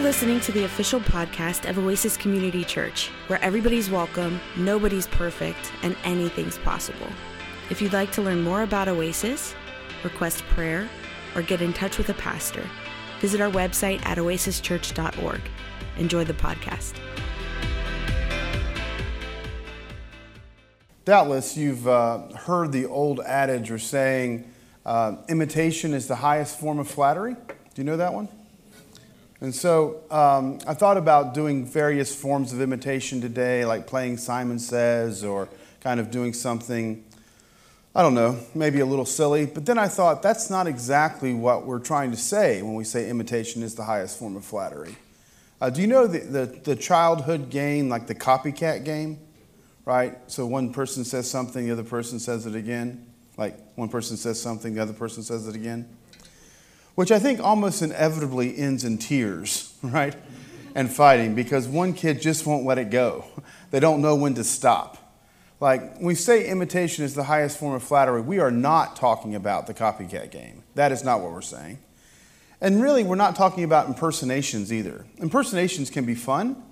listening to the official podcast of Oasis Community Church, where everybody's welcome, nobody's perfect, and anything's possible. If you'd like to learn more about Oasis, request prayer, or get in touch with a pastor, visit our website at oasischurch.org. Enjoy the podcast. Doubtless, you've uh, heard the old adage or saying, uh, imitation is the highest form of flattery. Do you know that one? And so um, I thought about doing various forms of imitation today, like playing Simon Says or kind of doing something, I don't know, maybe a little silly. But then I thought that's not exactly what we're trying to say when we say imitation is the highest form of flattery. Uh, do you know the, the, the childhood game, like the copycat game? Right? So one person says something, the other person says it again. Like one person says something, the other person says it again which I think almost inevitably ends in tears, right? And fighting because one kid just won't let it go. They don't know when to stop. Like, when we say imitation is the highest form of flattery, we are not talking about the copycat game. That is not what we're saying. And really, we're not talking about impersonations either. Impersonations can be fun,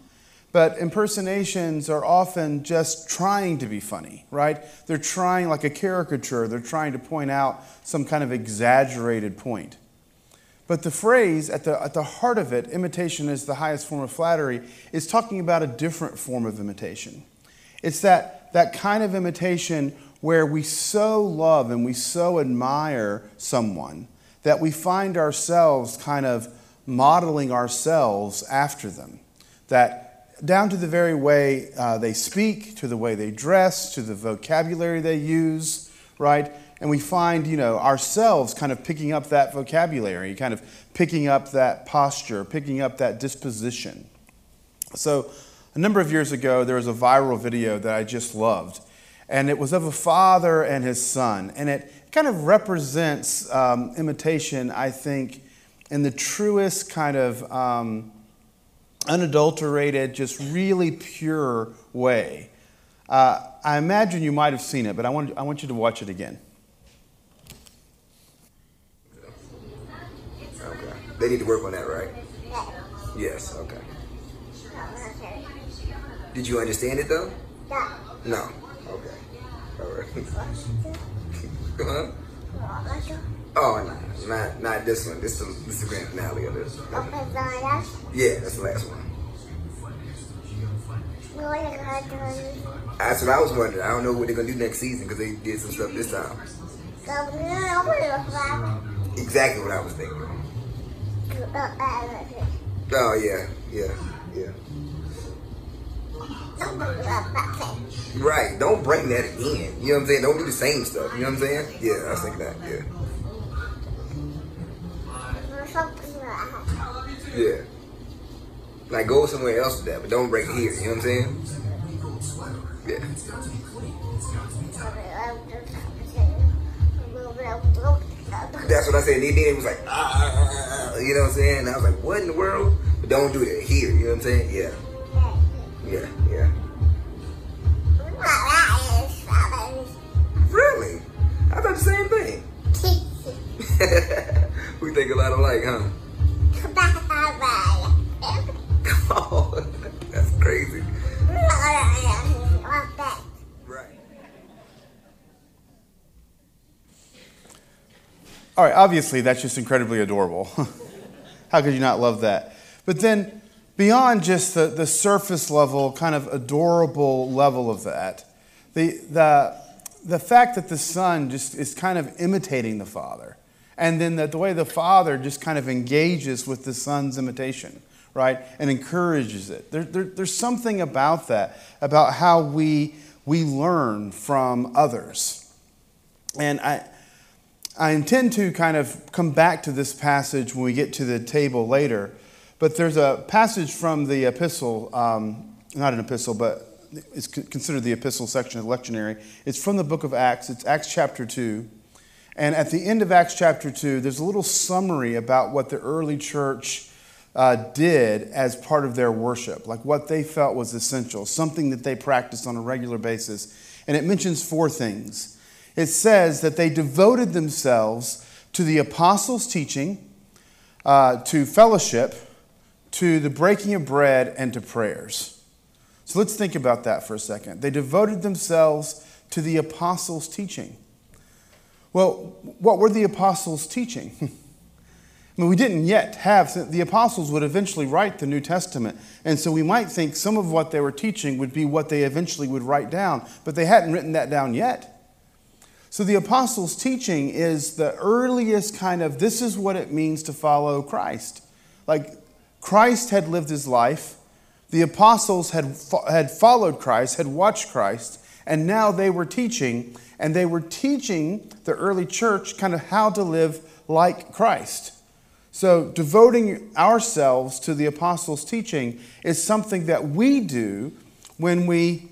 but impersonations are often just trying to be funny, right? They're trying, like a caricature, they're trying to point out some kind of exaggerated point. But the phrase at the, at the heart of it, imitation is the highest form of flattery, is talking about a different form of imitation. It's that, that kind of imitation where we so love and we so admire someone that we find ourselves kind of modeling ourselves after them. That down to the very way uh, they speak, to the way they dress, to the vocabulary they use, right? And we find, you know, ourselves kind of picking up that vocabulary, kind of picking up that posture, picking up that disposition. So, a number of years ago, there was a viral video that I just loved, and it was of a father and his son, and it kind of represents um, imitation, I think, in the truest kind of um, unadulterated, just really pure way. Uh, I imagine you might have seen it, but I want, I want you to watch it again. They need to work on that, right? Yes, okay. Did you understand it though? No. No. Okay. All right. huh? Oh, no, not not this one. This is this is the grand finale of this. Yeah, that's the last one. That's what I was wondering. I don't know what they're gonna do next season because they did some stuff this time. Exactly what I was thinking. Oh yeah, yeah, yeah. Right, don't bring that again. You know what I'm saying? Don't do the same stuff. You know what I'm saying? Yeah, I think that. Yeah. Yeah. Like go somewhere else with that, but don't bring it here. You know what I'm saying? Yeah. That's what I said. And then it was like, ah, ah, ah, ah, you know what I'm saying? And I was like, what in the world? But don't do that here. You know what I'm saying? Yeah. Yeah, yeah. Really? I thought the same thing. we think a lot alike, huh? All right, obviously, that's just incredibly adorable. How could you not love that? But then, beyond just the, the surface level, kind of adorable level of that, the, the, the fact that the son just is kind of imitating the father, and then that the way the father just kind of engages with the son's imitation, right, and encourages it. There, there, there's something about that, about how we, we learn from others. And I, I intend to kind of come back to this passage when we get to the table later, but there's a passage from the epistle, um, not an epistle, but it's considered the epistle section of the lectionary. It's from the book of Acts, it's Acts chapter 2. And at the end of Acts chapter 2, there's a little summary about what the early church uh, did as part of their worship, like what they felt was essential, something that they practiced on a regular basis. And it mentions four things it says that they devoted themselves to the apostles' teaching, uh, to fellowship, to the breaking of bread and to prayers. So let's think about that for a second. They devoted themselves to the apostles' teaching. Well, what were the apostles teaching? I mean, we didn't yet have, the apostles would eventually write the New Testament. And so we might think some of what they were teaching would be what they eventually would write down, but they hadn't written that down yet. So the apostles' teaching is the earliest kind of this is what it means to follow Christ. Like Christ had lived his life, the apostles had, had followed Christ, had watched Christ, and now they were teaching, and they were teaching the early church kind of how to live like Christ. So, devoting ourselves to the apostles' teaching is something that we do when we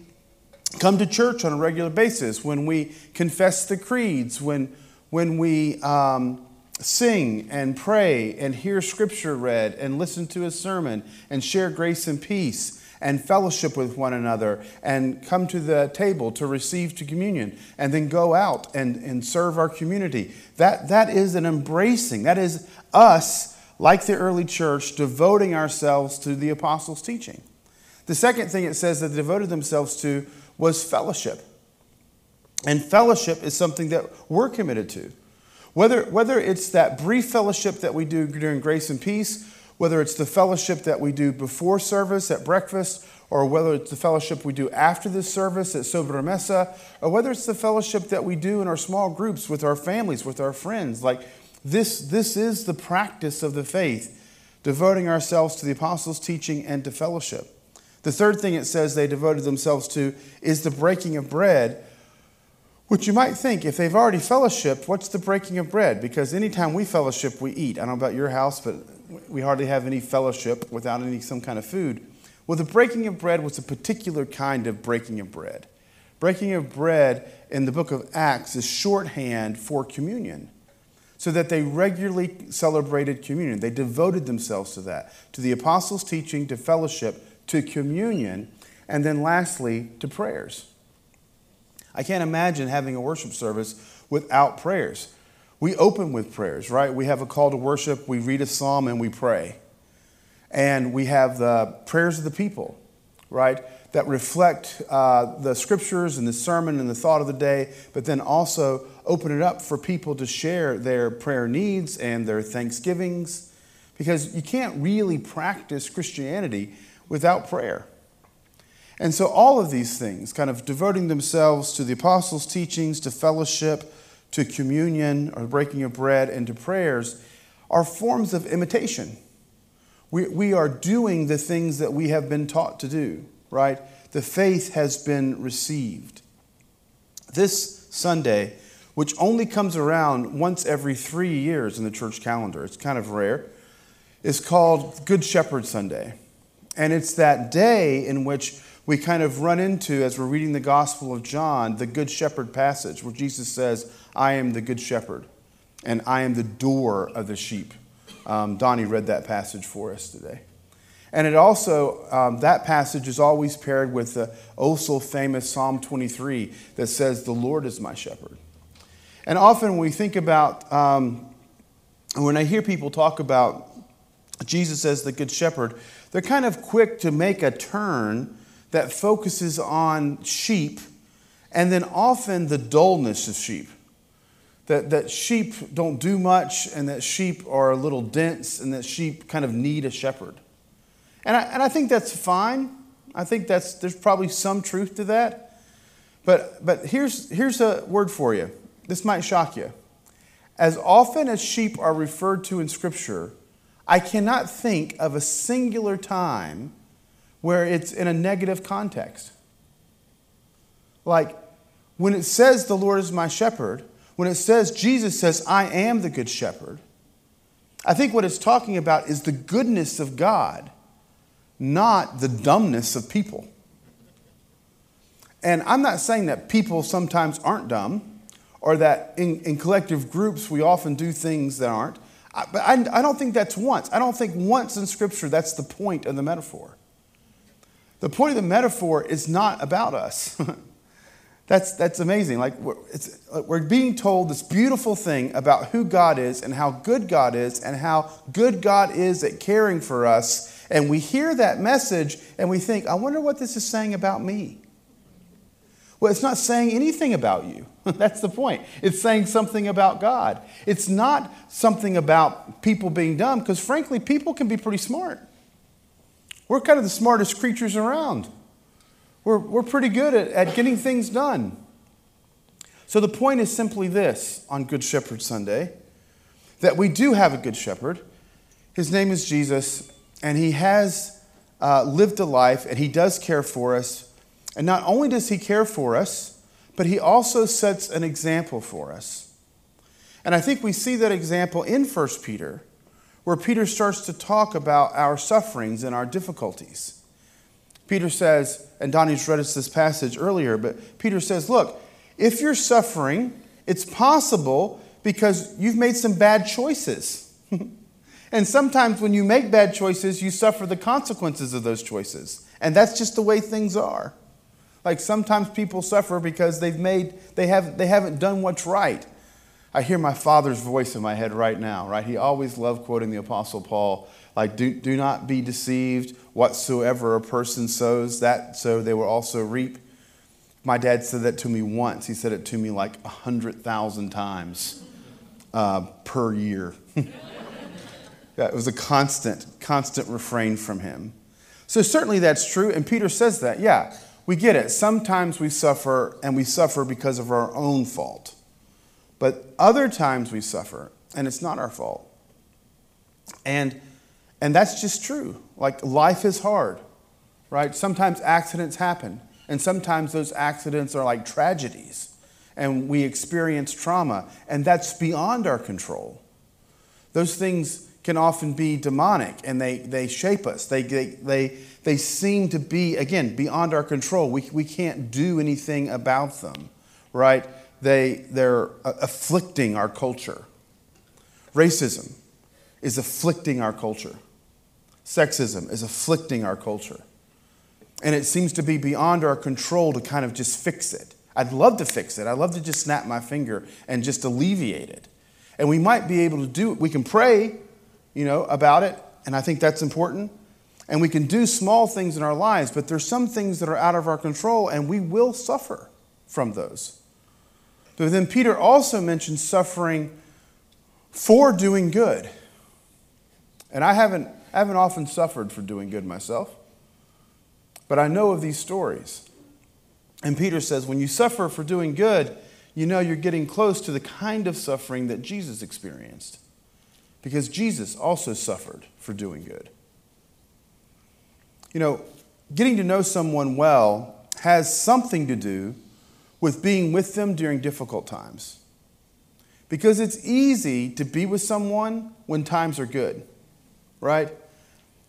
come to church on a regular basis, when we confess the creeds, when, when we um, sing and pray and hear scripture read and listen to a sermon and share grace and peace and fellowship with one another and come to the table to receive to communion and then go out and, and serve our community. That, that is an embracing. That is us, like the early church, devoting ourselves to the apostles' teaching. The second thing it says that they devoted themselves to was fellowship. And fellowship is something that we're committed to. Whether, whether it's that brief fellowship that we do during grace and peace, whether it's the fellowship that we do before service at breakfast, or whether it's the fellowship we do after the service at Sobremesa, or whether it's the fellowship that we do in our small groups with our families, with our friends. Like this, this is the practice of the faith, devoting ourselves to the apostles' teaching and to fellowship. The third thing it says they devoted themselves to is the breaking of bread, which you might think if they've already fellowshipped, what's the breaking of bread? Because anytime we fellowship, we eat. I don't know about your house, but we hardly have any fellowship without any some kind of food. Well, the breaking of bread was a particular kind of breaking of bread. Breaking of bread in the book of Acts is shorthand for communion. So that they regularly celebrated communion. They devoted themselves to that, to the apostles' teaching, to fellowship, to communion, and then lastly, to prayers. I can't imagine having a worship service without prayers. We open with prayers, right? We have a call to worship, we read a psalm, and we pray. And we have the prayers of the people, right? That reflect uh, the scriptures and the sermon and the thought of the day, but then also open it up for people to share their prayer needs and their thanksgivings. Because you can't really practice Christianity without prayer. And so, all of these things, kind of devoting themselves to the apostles' teachings, to fellowship, to communion or breaking of bread, and to prayers, are forms of imitation. We, we are doing the things that we have been taught to do, right? The faith has been received. This Sunday, which only comes around once every three years in the church calendar, it's kind of rare, is called Good Shepherd Sunday. And it's that day in which we kind of run into, as we're reading the Gospel of John, the Good Shepherd passage, where Jesus says, I am the Good Shepherd, and I am the door of the sheep. Um, Donnie read that passage for us today. And it also, um, that passage is always paired with the also famous Psalm 23 that says, The Lord is my shepherd. And often we think about, um, when I hear people talk about Jesus as the Good Shepherd, they're kind of quick to make a turn that focuses on sheep and then often the dullness of sheep. That, that sheep don't do much and that sheep are a little dense and that sheep kind of need a shepherd. And I, and I think that's fine. I think that's, there's probably some truth to that. But, but here's, here's a word for you. This might shock you. As often as sheep are referred to in Scripture, I cannot think of a singular time where it's in a negative context. Like when it says, The Lord is my shepherd, when it says, Jesus says, I am the good shepherd, I think what it's talking about is the goodness of God, not the dumbness of people. And I'm not saying that people sometimes aren't dumb or that in, in collective groups we often do things that aren't. But I, I don't think that's once. I don't think once in Scripture that's the point of the metaphor. The point of the metaphor is not about us. that's, that's amazing. Like we're, we're being told this beautiful thing about who God is and how good God is and how good God is at caring for us and we hear that message and we think, I wonder what this is saying about me. Well, it's not saying anything about you. That's the point. It's saying something about God. It's not something about people being dumb, because frankly, people can be pretty smart. We're kind of the smartest creatures around. We're, we're pretty good at, at getting things done. So the point is simply this on Good Shepherd Sunday that we do have a good shepherd. His name is Jesus, and he has uh, lived a life, and he does care for us. And not only does he care for us, but he also sets an example for us. And I think we see that example in 1 Peter, where Peter starts to talk about our sufferings and our difficulties. Peter says, and Donnie's read us this passage earlier, but Peter says, look, if you're suffering, it's possible because you've made some bad choices. and sometimes when you make bad choices, you suffer the consequences of those choices. And that's just the way things are. Like sometimes people suffer because they've made they have they haven't done what's right. I hear my father's voice in my head right now, right? He always loved quoting the Apostle Paul, like, do, do not be deceived. Whatsoever a person sows, that so they will also reap. My dad said that to me once. He said it to me like a hundred thousand times uh, per year. yeah, it was a constant, constant refrain from him. So certainly that's true, and Peter says that. Yeah, we get it. Sometimes we suffer, and we suffer because of our own fault. But other times we suffer, and it's not our fault. And and that's just true. Like life is hard, right? Sometimes accidents happen. And sometimes those accidents are like tragedies, and we experience trauma, and that's beyond our control. Those things can often be demonic and they, they shape us. They, they, they, they seem to be, again, beyond our control. We, we can't do anything about them, right? They, they're uh, afflicting our culture. Racism is afflicting our culture, sexism is afflicting our culture. And it seems to be beyond our control to kind of just fix it. I'd love to fix it. I'd love to just snap my finger and just alleviate it. And we might be able to do it. We can pray, you know, about it, and I think that's important. And we can do small things in our lives, but there's some things that are out of our control, and we will suffer from those. But then Peter also mentions suffering for doing good. And I haven't, I haven't often suffered for doing good myself. But I know of these stories. And Peter says, when you suffer for doing good, you know you're getting close to the kind of suffering that Jesus experienced. Because Jesus also suffered for doing good. You know, getting to know someone well has something to do with being with them during difficult times. Because it's easy to be with someone when times are good, right?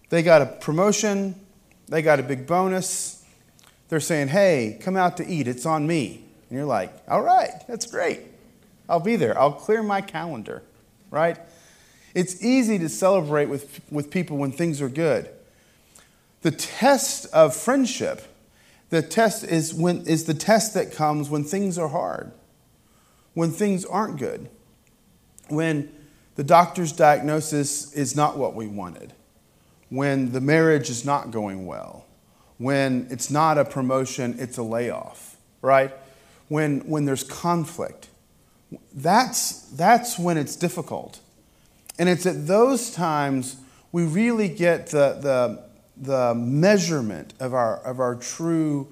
They got a promotion, they got a big bonus. They're saying, hey, come out to eat. It's on me. And you're like, all right, that's great. I'll be there. I'll clear my calendar, right? It's easy to celebrate with, with people when things are good. The test of friendship, the test is, when, is the test that comes when things are hard, when things aren't good, when the doctor's diagnosis is not what we wanted, when the marriage is not going well, when it's not a promotion, it's a layoff, right? When, when there's conflict. That's, that's when it's difficult. And it's at those times we really get the, the, the measurement of our, of our true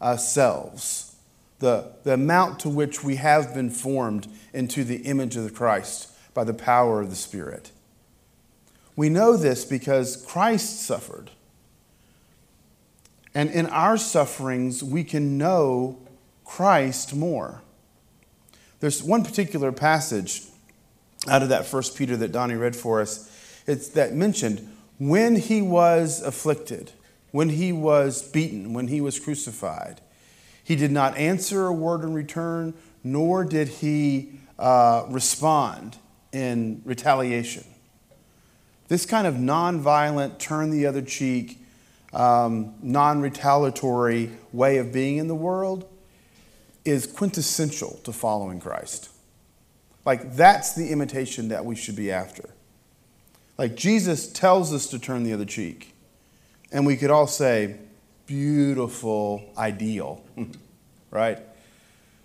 uh, selves, the, the amount to which we have been formed into the image of the Christ by the power of the Spirit. We know this because Christ suffered. And in our sufferings, we can know Christ more. There's one particular passage out of that first Peter that Donnie read for us. It's that mentioned when he was afflicted, when he was beaten, when he was crucified, he did not answer a word in return, nor did he uh, respond in retaliation. This kind of nonviolent, turn the other cheek, um, non retaliatory way of being in the world is quintessential to following Christ. Like, that's the imitation that we should be after. Like, Jesus tells us to turn the other cheek. And we could all say, beautiful ideal, right?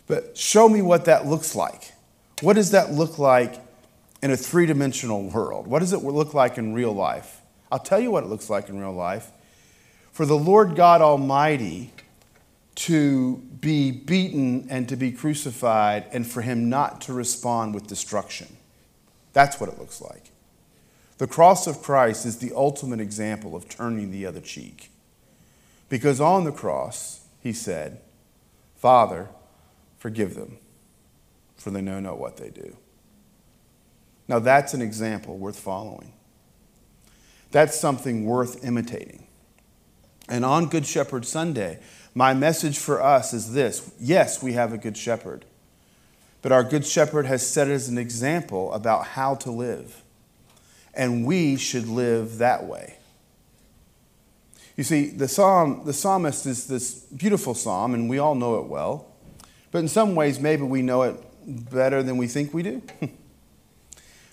But show me what that looks like. What does that look like in a three dimensional world? What does it look like in real life? I'll tell you what it looks like in real life. For the Lord God Almighty to be beaten and to be crucified, and for him not to respond with destruction. That's what it looks like. The cross of Christ is the ultimate example of turning the other cheek. Because on the cross, he said, Father, forgive them, for they know not what they do. Now, that's an example worth following. That's something worth imitating. And on Good Shepherd Sunday, my message for us is this yes, we have a good shepherd, but our good shepherd has set us an example about how to live, and we should live that way. You see, the psalm, the psalmist is this beautiful psalm, and we all know it well, but in some ways, maybe we know it better than we think we do.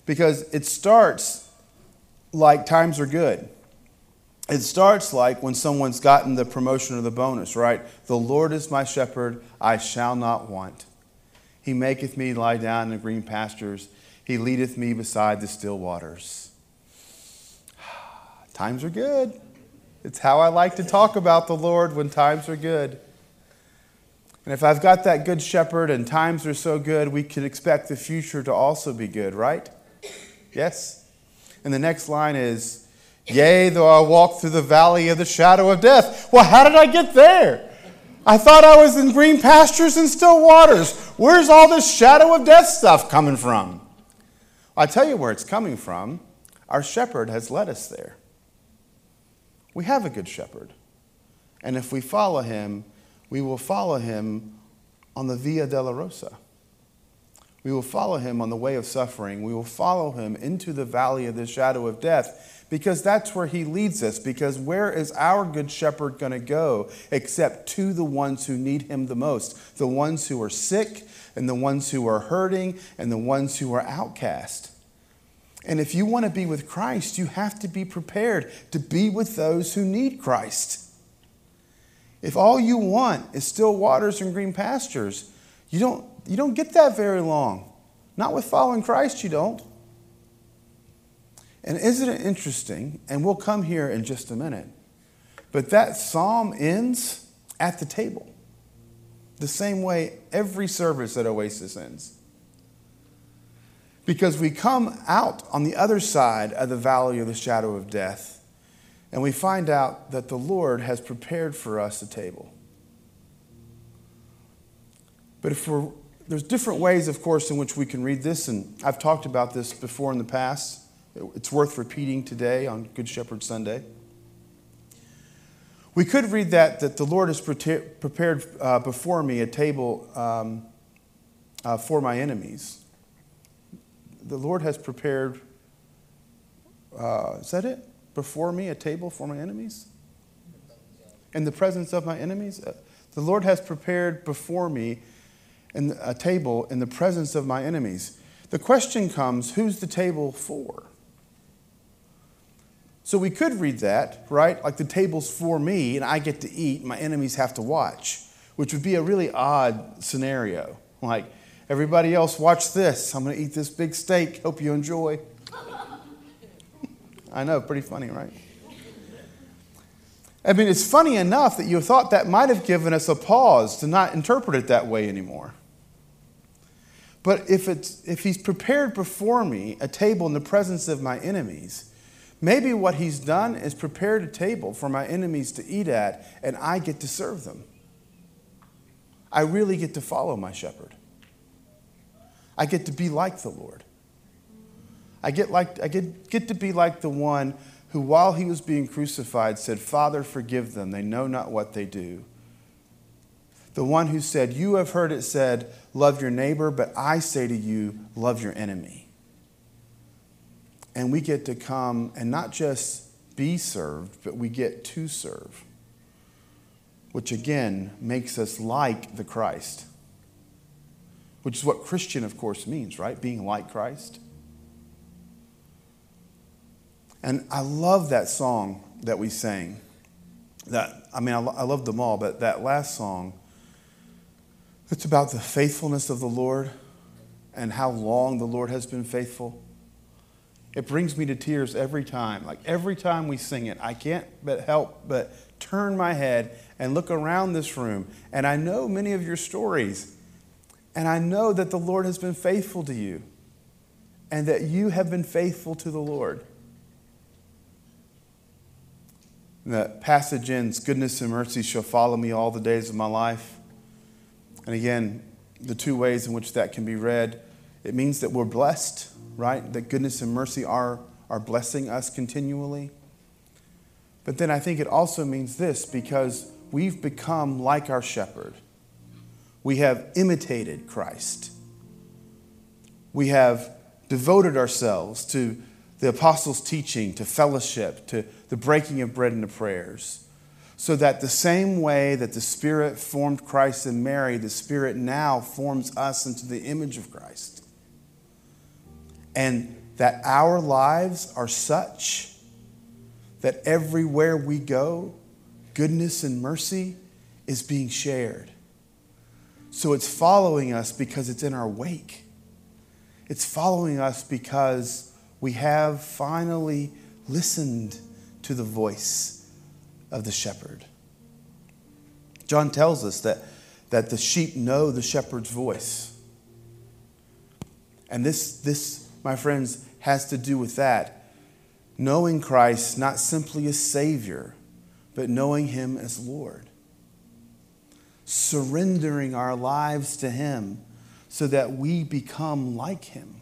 because it starts like times are good. It starts like when someone's gotten the promotion or the bonus, right? The Lord is my shepherd, I shall not want. He maketh me lie down in the green pastures, He leadeth me beside the still waters. Times are good. It's how I like to talk about the Lord when times are good. And if I've got that good shepherd and times are so good, we can expect the future to also be good, right? Yes? And the next line is, Yea, though I walk through the valley of the shadow of death. Well, how did I get there? I thought I was in green pastures and still waters. Where's all this shadow of death stuff coming from? I'll tell you where it's coming from. Our shepherd has led us there. We have a good shepherd. And if we follow him, we will follow him on the Via Dolorosa. We will follow him on the way of suffering. We will follow him into the valley of the shadow of death because that's where he leads us. Because where is our good shepherd going to go except to the ones who need him the most? The ones who are sick, and the ones who are hurting, and the ones who are outcast. And if you want to be with Christ, you have to be prepared to be with those who need Christ. If all you want is still waters and green pastures, you don't you don't get that very long. Not with following Christ, you don't. And isn't it interesting? And we'll come here in just a minute. But that psalm ends at the table, the same way every service at Oasis ends. Because we come out on the other side of the valley of the shadow of death, and we find out that the Lord has prepared for us a table. But if we're there's different ways, of course, in which we can read this, and I've talked about this before in the past. It's worth repeating today on Good Shepherd Sunday. We could read that that the Lord has prepared uh, before me a table um, uh, for my enemies. The Lord has prepared. Uh, is that it? Before me a table for my enemies. In the presence of my enemies, uh, the Lord has prepared before me a table in the presence of my enemies. The question comes who's the table for? So we could read that, right? Like the table's for me and I get to eat, my enemies have to watch, which would be a really odd scenario. Like, everybody else, watch this. I'm going to eat this big steak. Hope you enjoy. I know, pretty funny, right? I mean, it's funny enough that you thought that might have given us a pause to not interpret it that way anymore. But if, it's, if he's prepared before me a table in the presence of my enemies, maybe what he's done is prepared a table for my enemies to eat at, and I get to serve them. I really get to follow my shepherd. I get to be like the Lord. I get, like, I get, get to be like the one who, while he was being crucified, said, Father, forgive them. They know not what they do the one who said, You have heard it said, love your neighbor, but I say to you, love your enemy. And we get to come and not just be served, but we get to serve, which again makes us like the Christ, which is what Christian, of course, means, right? Being like Christ. And I love that song that we sang that, I mean, I, I love them all, but that last song, it's about the faithfulness of the Lord and how long the Lord has been faithful. It brings me to tears every time. Like every time we sing it, I can't but help but turn my head and look around this room. And I know many of your stories. And I know that the Lord has been faithful to you and that you have been faithful to the Lord. That passage ends Goodness and mercy shall follow me all the days of my life. And again, the two ways in which that can be read it means that we're blessed, right? That goodness and mercy are, are blessing us continually. But then I think it also means this because we've become like our shepherd. We have imitated Christ. We have devoted ourselves to the apostles' teaching, to fellowship, to the breaking of bread and the prayers. So that the same way that the Spirit formed Christ and Mary, the Spirit now forms us into the image of Christ. And that our lives are such that everywhere we go, goodness and mercy is being shared. So it's following us because it's in our wake. It's following us because we have finally listened to the voice of the shepherd. John tells us that, that the sheep know the shepherd's voice. And this, this, my friends, has to do with that. Knowing Christ not simply as Savior, but knowing Him as Lord. Surrendering our lives to Him so that we become like Him.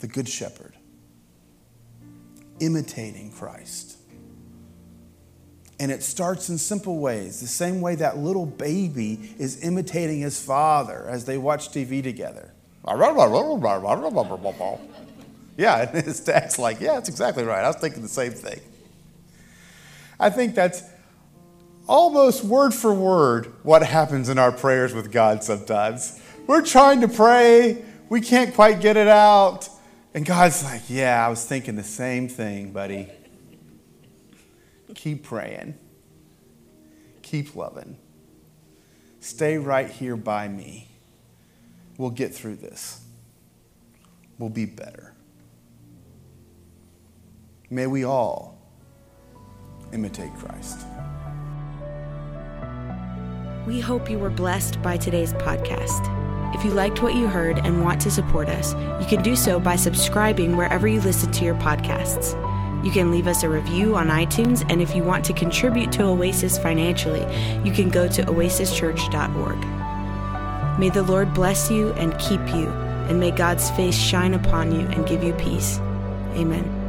The Good Shepherd imitating Christ. And it starts in simple ways, the same way that little baby is imitating his father as they watch TV together. Yeah, and his dad's like, yeah, that's exactly right. I was thinking the same thing. I think that's almost word for word what happens in our prayers with God sometimes. We're trying to pray, we can't quite get it out. And God's like, Yeah, I was thinking the same thing, buddy. Keep praying, keep loving. Stay right here by me. We'll get through this, we'll be better. May we all imitate Christ. We hope you were blessed by today's podcast. If you liked what you heard and want to support us, you can do so by subscribing wherever you listen to your podcasts. You can leave us a review on iTunes, and if you want to contribute to Oasis financially, you can go to oasischurch.org. May the Lord bless you and keep you, and may God's face shine upon you and give you peace. Amen.